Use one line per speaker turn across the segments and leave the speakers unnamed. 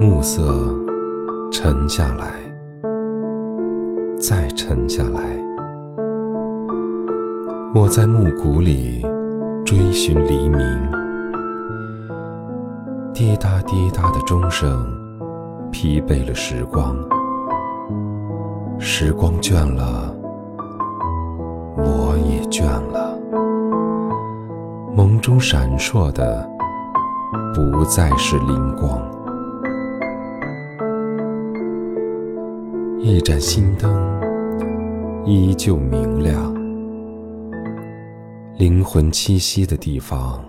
暮色沉下来，再沉下来。我在暮鼓里追寻黎明，滴答滴答的钟声疲惫了时光，时光倦了，我也倦了。梦中闪烁的不再是灵光。一盏心灯依旧明亮，灵魂栖息的地方，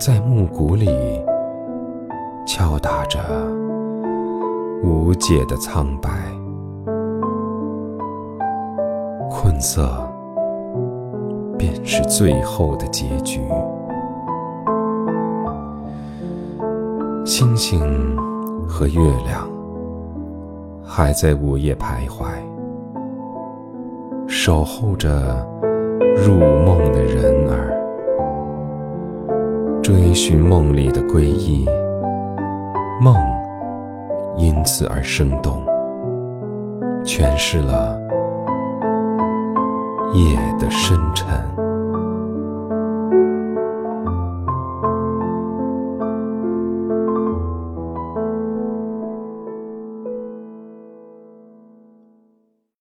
在暮鼓里敲打着无解的苍白。困色便是最后的结局。星星和月亮。还在午夜徘徊，守候着入梦的人儿，追寻梦里的皈依，梦因此而生动，诠释了夜的深沉。